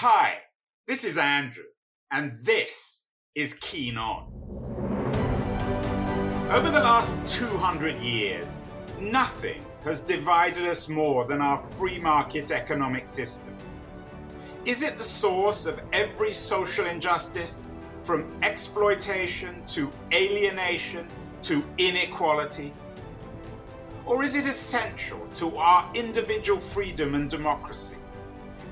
Hi, this is Andrew, and this is Keen On. Over the last 200 years, nothing has divided us more than our free market economic system. Is it the source of every social injustice, from exploitation to alienation to inequality? Or is it essential to our individual freedom and democracy?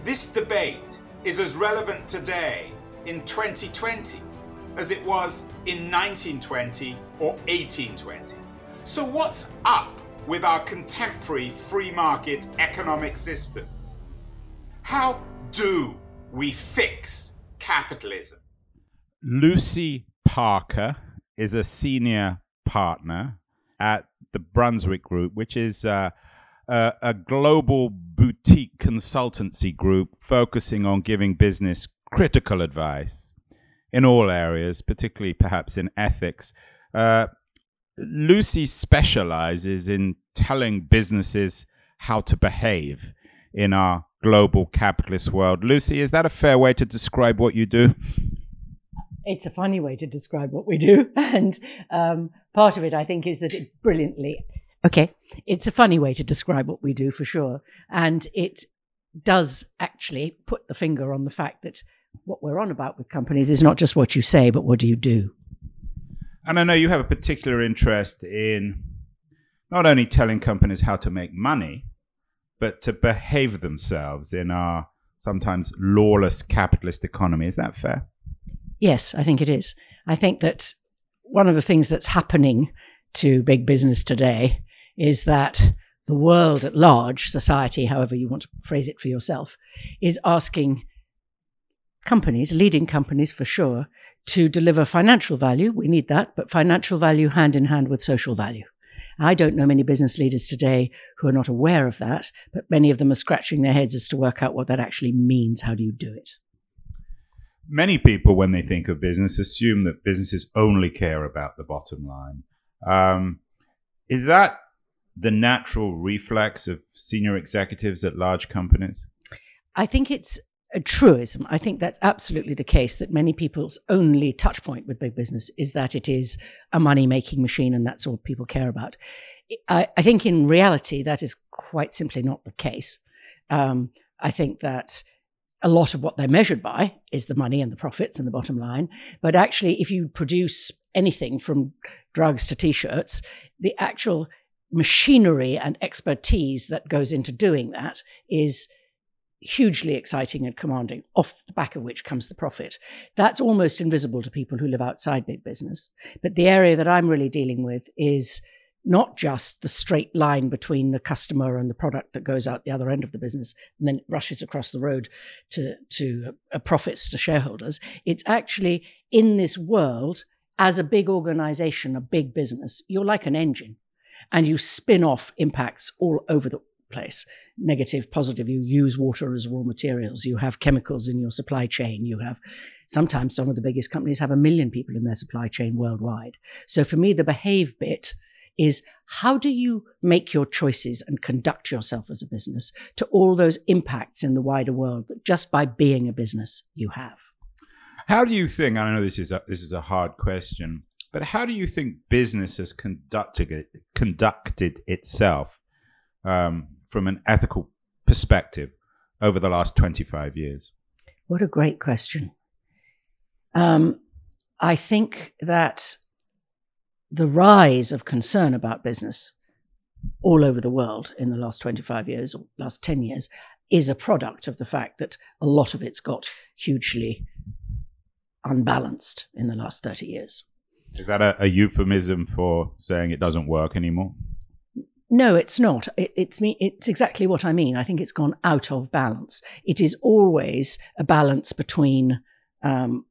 This debate is as relevant today in 2020 as it was in 1920 or 1820. So, what's up with our contemporary free market economic system? How do we fix capitalism? Lucy Parker is a senior partner at the Brunswick Group, which is uh, a, a global boutique consultancy group focusing on giving business critical advice in all areas, particularly perhaps in ethics. Uh, Lucy specializes in telling businesses how to behave in our global capitalist world. Lucy, is that a fair way to describe what you do? It's a funny way to describe what we do. And um, part of it, I think, is that it brilliantly, okay, it's a funny way to describe what we do for sure. And it does actually put the finger on the fact that what we're on about with companies is not just what you say, but what do you do? And I know you have a particular interest in not only telling companies how to make money, but to behave themselves in our sometimes lawless capitalist economy. Is that fair? Yes, I think it is. I think that one of the things that's happening to big business today is that the world at large, society, however you want to phrase it for yourself, is asking companies, leading companies for sure, to deliver financial value. We need that, but financial value hand in hand with social value. I don't know many business leaders today who are not aware of that, but many of them are scratching their heads as to work out what that actually means. How do you do it? Many people, when they think of business, assume that businesses only care about the bottom line. Um, is that the natural reflex of senior executives at large companies? I think it's a truism. I think that's absolutely the case that many people's only touch point with big business is that it is a money making machine and that's all people care about. I, I, think in reality, that is quite simply not the case. Um, I think that a lot of what they're measured by is the money and the profits and the bottom line. But actually, if you produce anything from drugs to t shirts, the actual machinery and expertise that goes into doing that is hugely exciting and commanding, off the back of which comes the profit. That's almost invisible to people who live outside big business. But the area that I'm really dealing with is not just the straight line between the customer and the product that goes out the other end of the business and then rushes across the road to, to uh, profits to shareholders. It's actually in this world, as a big organization, a big business, you're like an engine and you spin off impacts all over the place. Negative positive you use water as raw materials. You have chemicals in your supply chain. You have sometimes some of the biggest companies have a million people in their supply chain worldwide. So for me the behave bit is how do you make your choices and conduct yourself as a business to all those impacts in the wider world that just by being a business you have? How do you think i know this is a, this is a hard question but how do you think business has conducted conducted itself um, from an ethical perspective over the last 25 years? What a great question. Um, I think that the rise of concern about business all over the world in the last 25 years or last 10 years is a product of the fact that a lot of it's got hugely unbalanced in the last 30 years. Is that a, a euphemism for saying it doesn't work anymore? No, it's not. It, it's me. It's exactly what I mean. I think it's gone out of balance. It is always a balance between um,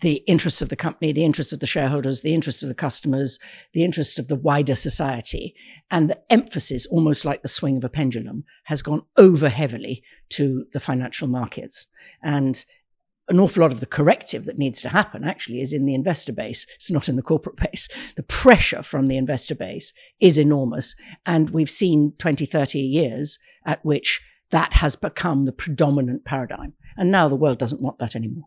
the interests of the company, the interests of the shareholders, the interests of the customers, the interests of the wider society, and the emphasis, almost like the swing of a pendulum, has gone over heavily to the financial markets. And an awful lot of the corrective that needs to happen actually is in the investor base. It's not in the corporate base. The pressure from the investor base is enormous. And we've seen 20, 30 years at which that has become the predominant paradigm. And now the world doesn't want that anymore.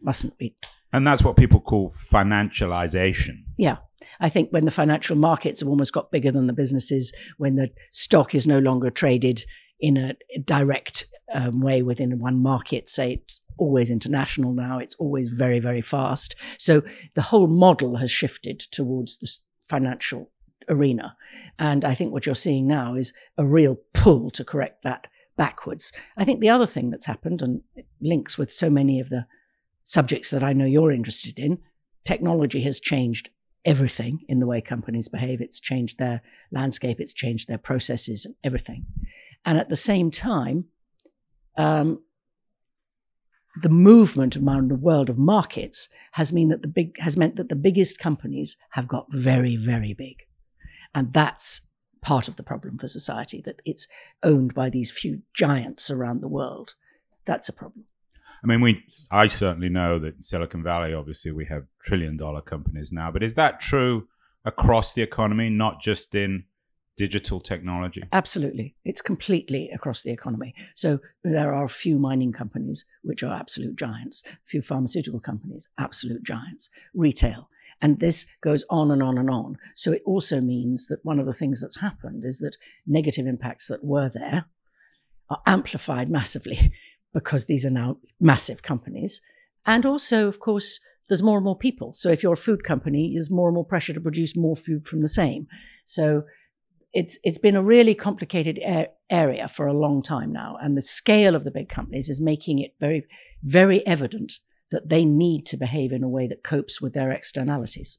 Mustn't be. And that's what people call financialization. Yeah. I think when the financial markets have almost got bigger than the businesses, when the stock is no longer traded in a direct um, way within one market, say it's always international now, it's always very, very fast. So the whole model has shifted towards the financial arena. And I think what you're seeing now is a real pull to correct that backwards. I think the other thing that's happened, and it links with so many of the subjects that I know you're interested in, technology has changed everything in the way companies behave. It's changed their landscape, it's changed their processes and everything. And at the same time, um, the movement around the world of markets has mean that the big has meant that the biggest companies have got very, very big. And that's part of the problem for society, that it's owned by these few giants around the world. That's a problem. I mean, we I certainly know that in Silicon Valley, obviously, we have trillion dollar companies now. But is that true across the economy, not just in digital technology? Absolutely. It's completely across the economy. So there are a few mining companies which are absolute giants, a few pharmaceutical companies, absolute giants, retail. And this goes on and on and on. So it also means that one of the things that's happened is that negative impacts that were there are amplified massively because these are now massive companies. And also, of course, there's more and more people. So if you're a food company, there's more and more pressure to produce more food from the same. So it's it's been a really complicated area for a long time now, and the scale of the big companies is making it very, very evident that they need to behave in a way that copes with their externalities.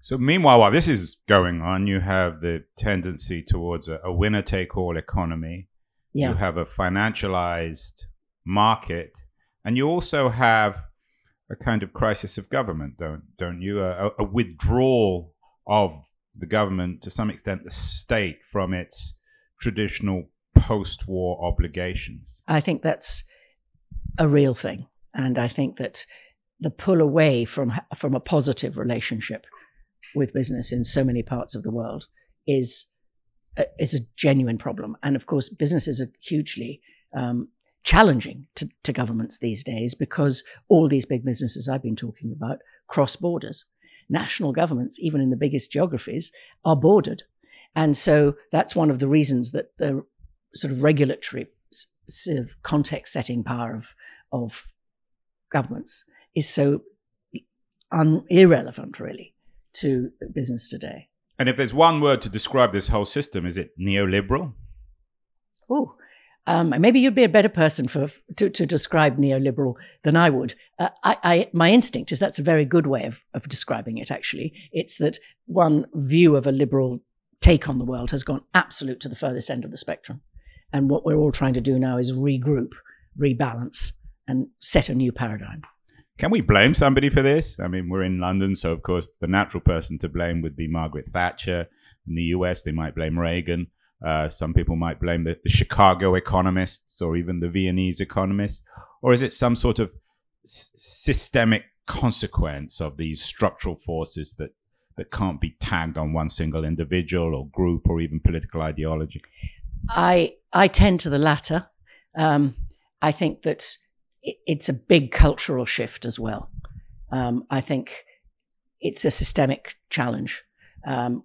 So, meanwhile, while this is going on, you have the tendency towards a, a winner take all economy. Yeah. You have a financialized market, and you also have a kind of crisis of government, don't don't you? A, a withdrawal of the government, to some extent, the state from its traditional post-war obligations. I think that's a real thing, and I think that the pull away from from a positive relationship with business in so many parts of the world is is a genuine problem. And of course, businesses are hugely um, challenging to, to governments these days because all these big businesses I've been talking about cross borders. National governments, even in the biggest geographies, are bordered. And so that's one of the reasons that the sort of regulatory sort of context setting power of, of governments is so un- irrelevant, really, to business today. And if there's one word to describe this whole system, is it neoliberal? Oh, um, maybe you'd be a better person for to, to describe neoliberal than I would. Uh, I, I, my instinct is that's a very good way of, of describing it. Actually, it's that one view of a liberal take on the world has gone absolute to the furthest end of the spectrum, and what we're all trying to do now is regroup, rebalance, and set a new paradigm. Can we blame somebody for this? I mean, we're in London, so of course the natural person to blame would be Margaret Thatcher. In the US, they might blame Reagan. Uh, some people might blame the, the, Chicago economists or even the Viennese economists. Or is it some sort of s- systemic consequence of these structural forces that, that can't be tagged on one single individual or group or even political ideology? I, I tend to the latter. Um, I think that it, it's a big cultural shift as well. Um, I think it's a systemic challenge. Um,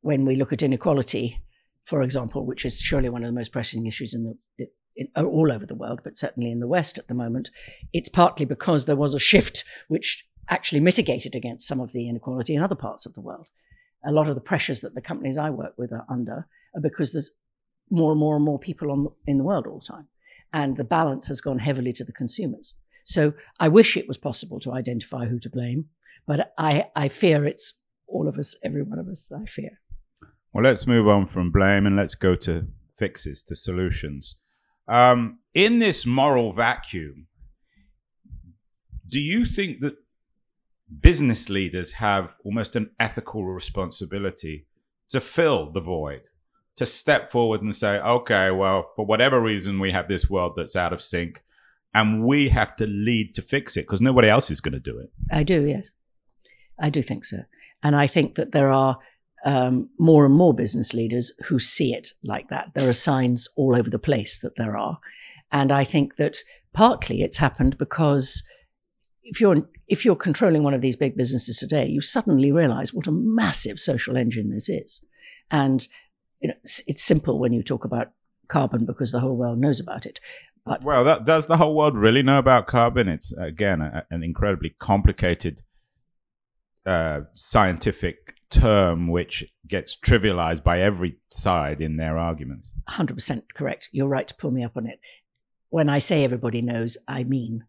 when we look at inequality, for example, which is surely one of the most pressing issues in the in, uh, all over the world, but certainly in the West at the moment, it's partly because there was a shift which actually mitigated against some of the inequality in other parts of the world. A lot of the pressures that the companies I work with are under are because there's more and more and more people on, in the world all the time. And the balance has gone heavily to the consumers. So I wish it was possible to identify who to blame, but I, I fear it's all of us, every one of us, I fear. Well, let's move on from blame and let's go to fixes, to solutions. Um, in this moral vacuum, do you think that business leaders have almost an ethical responsibility to fill the void, to step forward and say, okay, well, for whatever reason, we have this world that's out of sync and we have to lead to fix it because nobody else is going to do it? I do, yes. I do think so. And I think that there are um, more and more business leaders who see it like that. There are signs all over the place that there are. And I think that partly it's happened because if you're if you're controlling one of these big businesses today, you suddenly realize what a massive social engine this is. And you know, it's, it's simple when you talk about carbon because the whole world knows about it. But well, that, does the whole world really know about carbon? It's again a, an incredibly complicated uh, scientific term which gets trivialized by every side in their arguments. 100% correct. You're right to pull me up on it. When I say everybody knows, I mean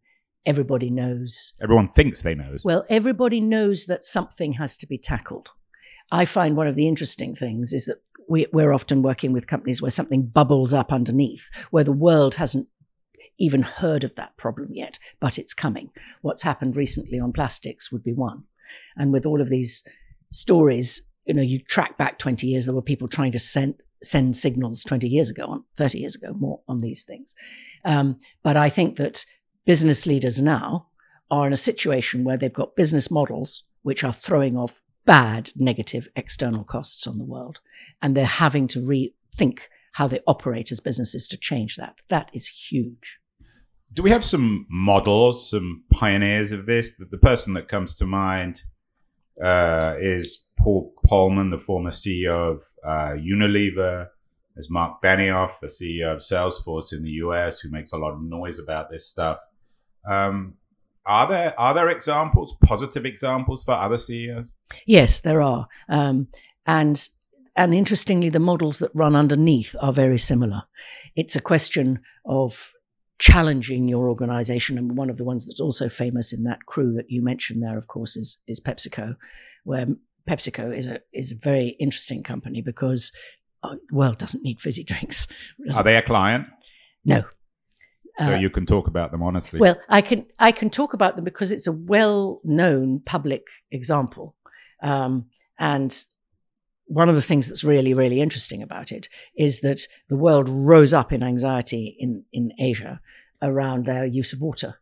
everybody knows. Everyone thinks they knows. Well, everybody knows that something has to be tackled. I find one of the interesting things is that we, we're often working with companies where something bubbles up underneath, where the world hasn't even heard of that problem yet, but it's coming. What's happened recently on plastics would be one. And with all of these stories, you know, you track back 20 years, there were people trying to send send signals 20 years ago, on 30 years ago, more on these things. Um, but I think that business leaders now are in a situation where they've got business models which are throwing off bad negative external costs on the world, and they're having to rethink how they operate as businesses to change that. That is huge. Do we have some models, some pioneers of this? The, the person that comes to mind uh, is Paul Polman, the former CEO of uh, Unilever. There's Mark Benioff, the CEO of Salesforce in the US, who makes a lot of noise about this stuff. Um, are there are there examples, positive examples for other CEOs? Yes, there are, um, and and interestingly, the models that run underneath are very similar. It's a question of challenging your organization. And one of the ones that's also famous in that crew that you mentioned there, of course, is, is PepsiCo, where PepsiCo is a, is a very interesting company because uh, world doesn't need fizzy drinks. Are they a client? No. So uh, you can talk about them honestly. Well, I can I can talk about them because it's a well-known public example, um, and one of the things that's really, really interesting about it is that the world rose up in anxiety in, in Asia around their use of water.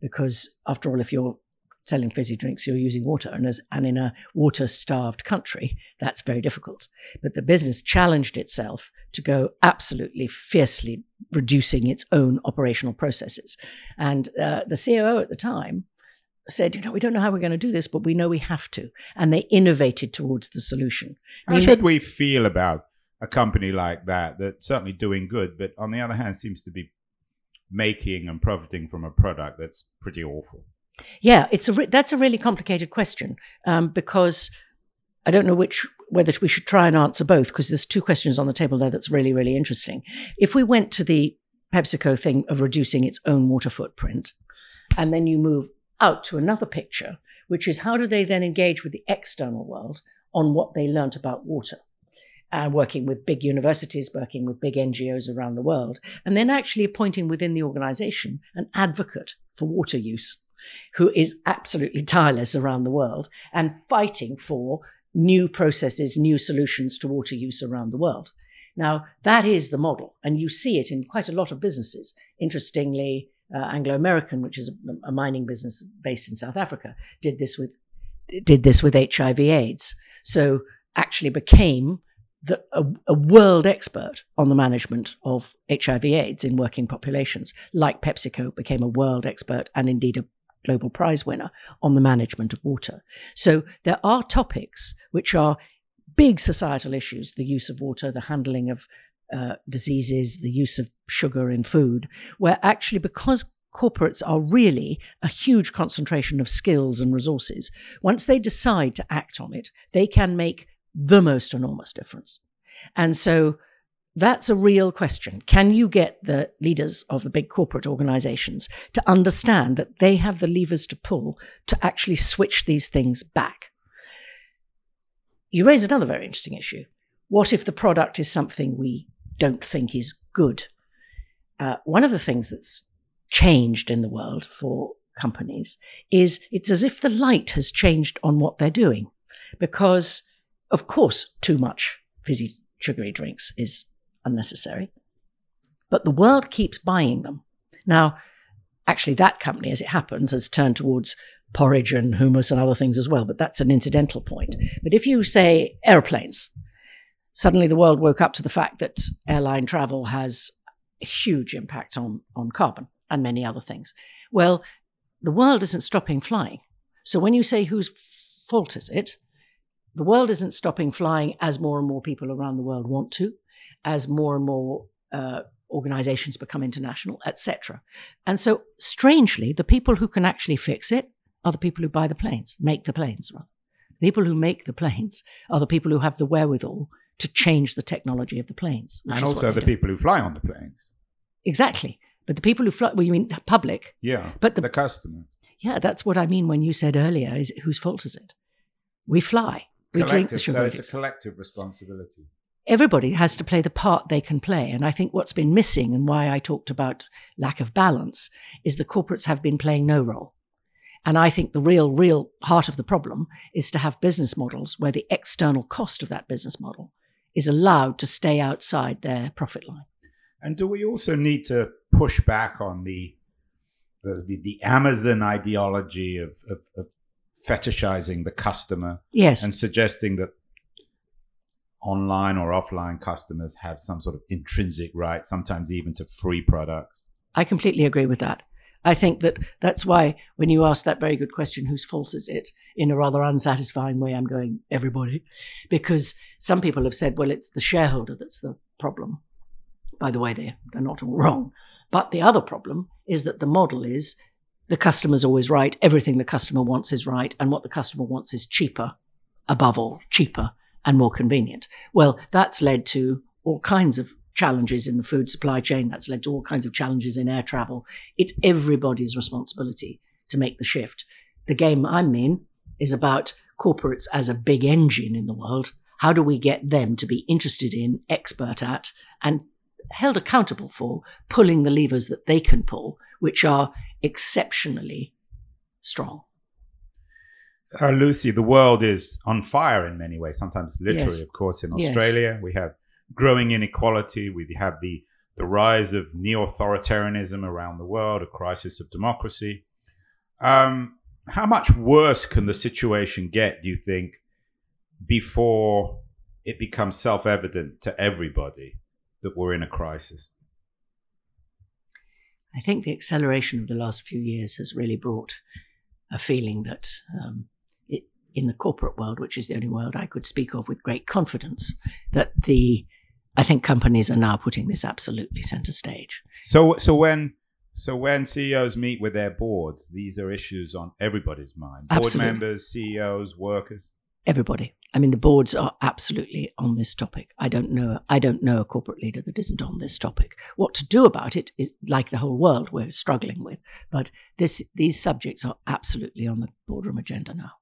Because after all, if you're selling fizzy drinks, you're using water. And, as, and in a water starved country, that's very difficult. But the business challenged itself to go absolutely fiercely reducing its own operational processes. And uh, the COO at the time said, you know, we don't know how we're going to do this, but we know we have to. And they innovated towards the solution. How I mean, should we feel about a company like that, that's certainly doing good, but on the other hand, seems to be making and profiting from a product that's pretty awful? Yeah, it's a re- that's a really complicated question um, because I don't know which whether we should try and answer both because there's two questions on the table there that's really really interesting. If we went to the PepsiCo thing of reducing its own water footprint, and then you move out to another picture, which is how do they then engage with the external world on what they learnt about water? Uh, working with big universities, working with big NGOs around the world, and then actually appointing within the organization an advocate for water use who is absolutely tireless around the world and fighting for new processes, new solutions to water use around the world. Now, that is the model, and you see it in quite a lot of businesses. Interestingly, uh, Anglo American, which is a, a, mining business based in South Africa, did this with did this with HIV/AIDS. So actually became the, a, a, world expert on the management of HIV/AIDS in working populations, like PepsiCo became a world expert and indeed a global prize winner on the management of water. So there are topics which are big societal issues: the use of water, the handling of uh, diseases, the use of sugar in food, where actually because corporates are really a huge concentration of skills and resources, once they decide to act on it, they can make the most enormous difference. And so that's a real question. Can you get the leaders of the big corporate organizations to understand that they have the levers to pull to actually switch these things back? You raise another very interesting issue. What if the product is something we don't think is good. Uh, one of the things that's changed in the world for companies is it's as if the light has changed on what they're doing. Because, of course, too much fizzy, sugary drinks is unnecessary, but the world keeps buying them. Now, Actually, that company, as it happens, has turned towards porridge and hummus and other things as well, but that's an incidental point. But if you say airplanes, suddenly the world woke up to the fact that airline travel has a huge impact on, on carbon and many other things. Well, the world isn't stopping flying. So when you say whose fault is it, the world isn't stopping flying as more and more people around the world want to, as more and more uh, organizations become international, etc. And so, strangely, the people who can actually fix it are the people who buy the planes, make the planes. Rather. The people who make the planes are the people who have the wherewithal to change the technology of the planes. And also the do. people who fly on the planes. Exactly. But the people who fly, well, you mean public? Yeah. But the, the customer. Yeah, that's what I mean when you said earlier is whose fault is it? We fly. We collective, drink the sugar. So it's a collective responsibility. Everybody has to play the part they can play. And I think what's been missing and why I talked about lack of balance is the corporates have been playing no role. And I think the real, real heart of the problem is to have business models where the external cost of that business model is allowed to stay outside their profit line. And do we also need to push back on the the, the, the Amazon ideology of, of, of, fetishizing the customer? Yes. And suggesting that online or offline customers have some sort of intrinsic right, sometimes even to free products. I completely agree with that. I think that that's why when you ask that very good question, whose fault is it? In a rather unsatisfying way, I'm going, everybody. Because some people have said, well, it's the shareholder that's the problem. By the way, they're, they're not all wrong. But the other problem is that the model is the customer's always right, everything the customer wants is right, and what the customer wants is cheaper, above all, cheaper and more convenient. Well, that's led to all kinds of challenges in the food supply chain. That's led to all kinds of challenges in air travel. It's everybody's responsibility to make the shift. The game I'm in is about corporates as a big engine in the world. How do we get them to be interested in, expert at, and held accountable for pulling the levers that they can pull, which are exceptionally strong? Uh, Lucy, the world is on fire in many ways, sometimes literally, yes. of course. In Australia, yes. we have growing inequality. We have the, the rise of neo authoritarianism around the world, a crisis of democracy. Um, how much worse can the situation get, do you think, before it becomes self evident to everybody that we're in a crisis? I think the acceleration of the last few years has really brought a feeling that um, it, in the corporate world, which is the only world I could speak of with great confidence, that the I think companies are now putting this absolutely center stage. So, so when so when CEOs meet with their boards, these are issues on everybody's mind. Board absolutely. members, CEOs, workers. Everybody. I mean, the boards are absolutely on this topic. I don't know. I don't know a corporate leader that isn't on this topic. What to do about it is like the whole world we're struggling with. But this, these subjects are absolutely on the boardroom agenda now,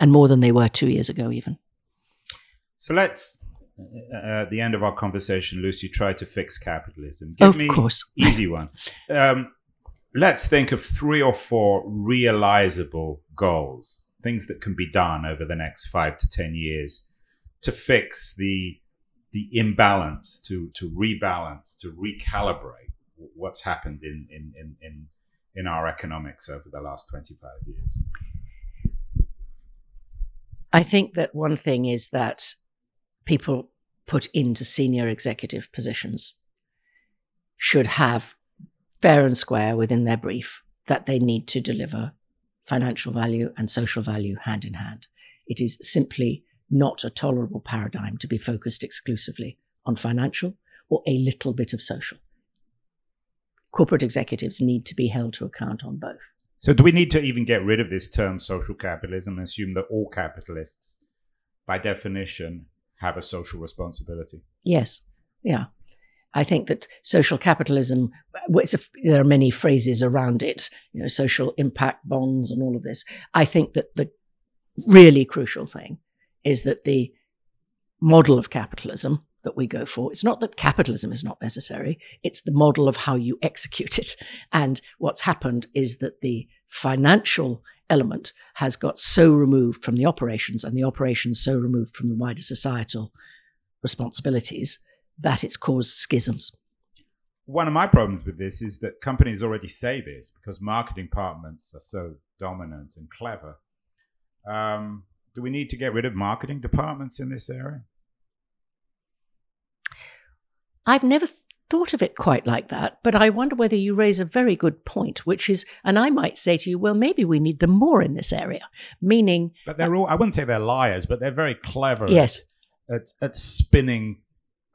and more than they were two years ago, even. So let's uh, at the end of our conversation, Lucy, try to fix capitalism. Give of me course. easy one. Um, let's think of three or four realizable goals, things that can be done over the next five to ten years to fix the the imbalance, to to rebalance, to recalibrate what's happened in in in in, in our economics over the last twenty five years. I think that one thing is that people put into senior executive positions should have fair and square within their brief that they need to deliver financial value and social value hand in hand. It is simply not a tolerable paradigm to be focused exclusively on financial or a little bit of social. Corporate executives need to be held to account on both. So, do we need to even get rid of this term social capitalism and assume that all capitalists, by definition, have a social responsibility. Yes. Yeah. I think that social capitalism, a, there are many phrases around it, you know, social impact bonds and all of this. I think that the really crucial thing is that the model of capitalism that we go for, it's not that capitalism is not necessary, it's the model of how you execute it. And what's happened is that the financial element has got so removed from the operations and the operations so removed from the wider societal responsibilities that it's caused schisms. one of my problems with this is that companies already say this because marketing departments are so dominant and clever. Um, do we need to get rid of marketing departments in this area? I've never thought of it quite like that, but I wonder whether you raise a very good point, which is, and I might say to you, well, maybe we need them more in this area, meaning. But they're all, I wouldn't say they're liars, but they're very clever yes. at, at, spinning.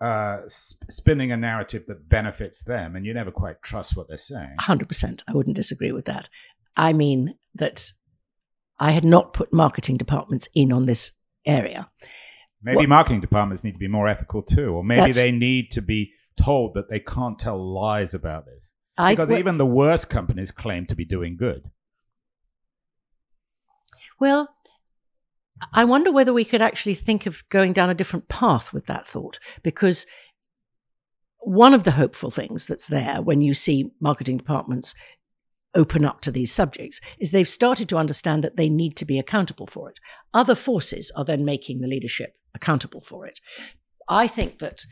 Uh, sp- spinning a narrative that benefits them, and you never quite trust what they're saying. 100%. I wouldn't disagree with that. I mean that I had not put marketing departments in on this area. Maybe What- marketing departments need to be more ethical too, or maybe they need to be told that they can't tell lies about this. I, Because well- even the worst companies claim to be doing good. Well, I wonder whether we could actually think of going down a different path with that thought, because one of the hopeful things that's there when you see marketing departments open up to these subjects is they've started to understand that they need to be accountable for it. Other forces are then making the leadership accountable for it. I think that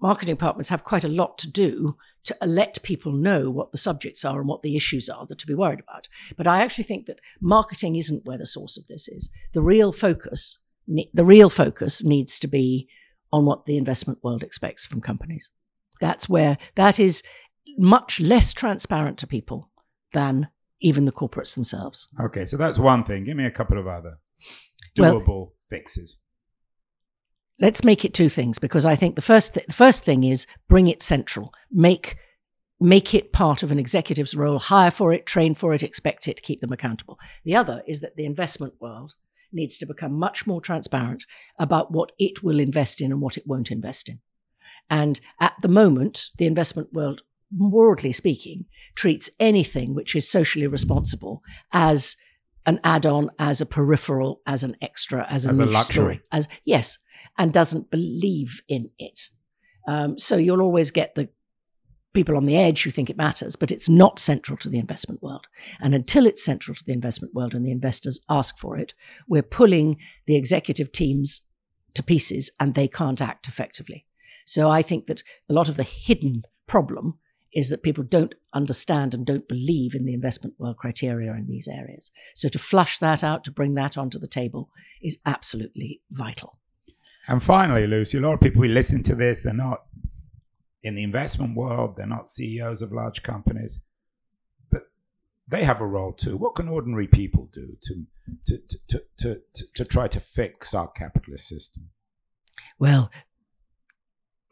marketing departments have quite a lot to do to let people know what the subjects are and what the issues are that to be worried about. But I actually think that marketing isn't where the source of this is. The real focus, the real focus needs to be on what the investment world expects from companies. That's where that is much less transparent to people than even the corporates themselves. Okay, so that's one thing. Give me a couple of other Well- doable fixes. Let's make it two things because I think the first th- the first thing is bring it central, make make it part of an executive's role, hire for it, train for it, expect it, keep them accountable. The other is that the investment world needs to become much more transparent about what it will invest in and what it won't invest in. And at the moment, the investment world, broadly speaking, treats anything which is socially responsible as an add-on, as a peripheral, as an extra, as a, As a luxury. story, as yes, and doesn't believe in it. Um, so you'll always get the people on the edge who think it matters, but it's not central to the investment world. And until it's central to the investment world and the investors ask for it, we're pulling the executive teams to pieces and they can't act effectively. So I think that a lot of the hidden problem is that people don't understand and don't believe in the investment world criteria in these areas. So to flush that out, to bring that onto the table is absolutely vital. And finally, Lucy, a lot of people who listen to this, they're not in the investment world, they're not CEOs of large companies, but they have a role too. What can ordinary people do to to to to, to, to, to try to fix our capitalist system? Well,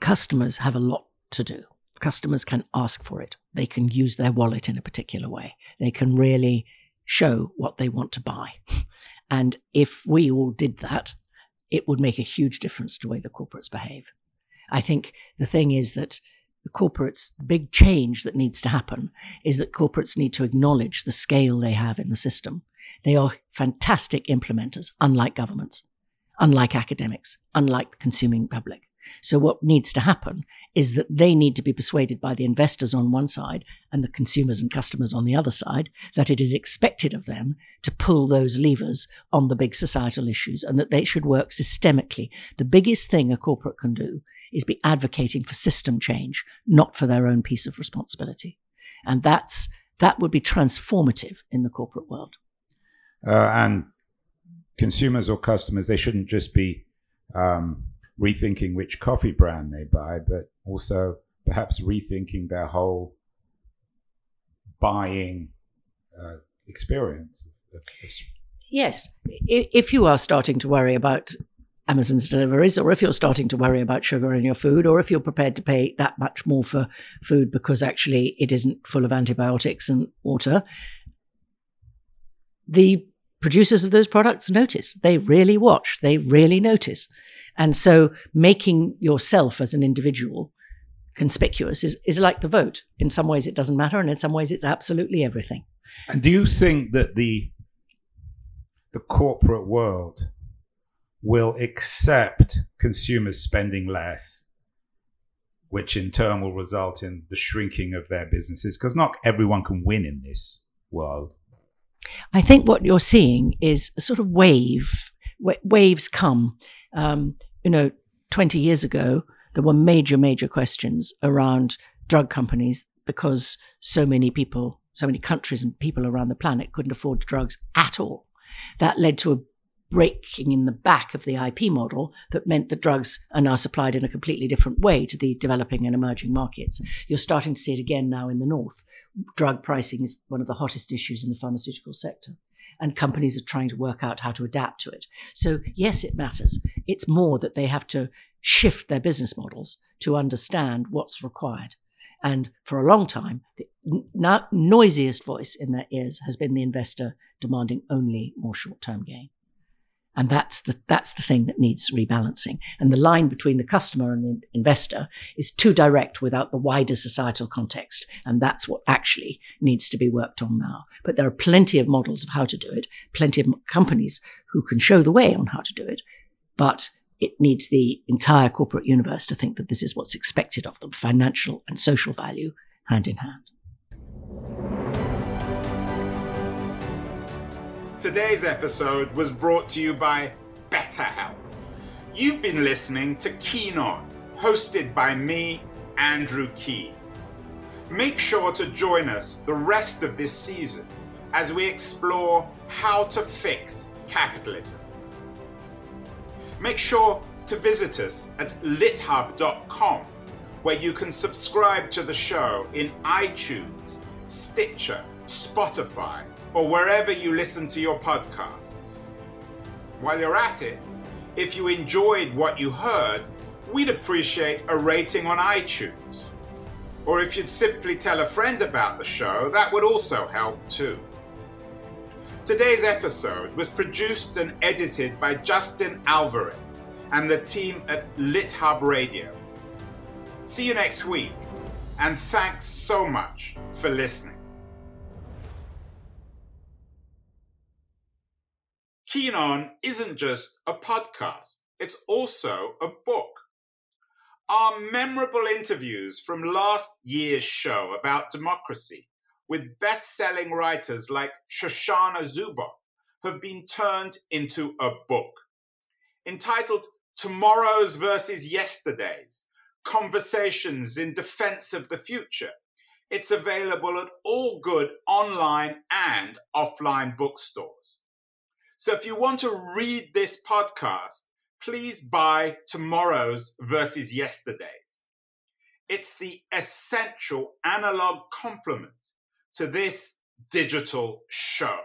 customers have a lot to do. Customers can ask for it. They can use their wallet in a particular way. They can really show what they want to buy. And if we all did that, it would make a huge difference to the way the corporates behave. I think the thing is that the corporates, the big change that needs to happen is that corporates need to acknowledge the scale they have in the system. They are fantastic implementers, unlike governments, unlike academics, unlike the consuming public. So what needs to happen is that they need to be persuaded by the investors on one side and the consumers and customers on the other side that it is expected of them to pull those levers on the big societal issues and that they should work systemically. The biggest thing a corporate can do is be advocating for system change, not for their own piece of responsibility. And that's that would be transformative in the corporate world. Uh, and consumers or customers, they shouldn't just be um, rethinking which coffee brand they buy, but also perhaps rethinking their whole buying uh, experience. Yes. If you are starting to worry about Amazon's deliveries, or if you're starting to worry about sugar in your food, or if you're prepared to pay that much more for food because actually it isn't full of antibiotics and water, the producers of those products notice. They really watch, they really notice. And so making yourself as an individual conspicuous is, is like the vote. In some ways, it doesn't matter, and in some ways, it's absolutely everything. And do you think that the the corporate world will accept consumers spending less, which in turn will result in the shrinking of their businesses? Because not everyone can win in this world. I think what you're seeing is a sort of wave. Wa- Waves come. Um, you know, 20 years ago, there were major, major questions around drug companies because so many people, so many countries and people around the planet couldn't afford drugs at all. That led to a breaking in the back of the IP model that meant that drugs are now supplied in a completely different way to the developing and emerging markets. You're starting to see it again now in the North. Drug pricing is one of the hottest issues in the pharmaceutical sector. And companies are trying to work out how to adapt to it. So, yes, it matters. It's more that they have to shift their business models to understand what's required. And for a long time, the noisiest voice in their ears has been the investor demanding only more short term gain. And that's the, that's the thing that needs rebalancing. And the line between the customer and the investor is too direct without the wider societal context. And that's what actually needs to be worked on now. But there are plenty of models of how to do it, plenty of companies who can show the way on how to do it. But it needs the entire corporate universe to think that this is what's expected of them financial and social value hand in hand. Today's episode was brought to you by BetterHelp. You've been listening to Keen On, hosted by me, Andrew Keen. Make sure to join us the rest of this season as we explore how to fix capitalism. Make sure to visit us at lithub.com, where you can subscribe to the show in iTunes, Stitcher, Spotify, or wherever you listen to your podcasts. While you're at it, if you enjoyed what you heard, we'd appreciate a rating on iTunes. Or if you'd simply tell a friend about the show, that would also help too. Today's episode was produced and edited by Justin Alvarez and the team at LitHub Radio. See you next week, and thanks so much for listening. Keen On isn't just a podcast, it's also a book. Our memorable interviews from last year's show about democracy with best selling writers like Shoshana Zuboff have been turned into a book entitled Tomorrow's versus Yesterday's Conversations in Defense of the Future. It's available at all good online and offline bookstores. So if you want to read this podcast, please buy tomorrow's versus yesterday's. It's the essential analog complement to this digital show.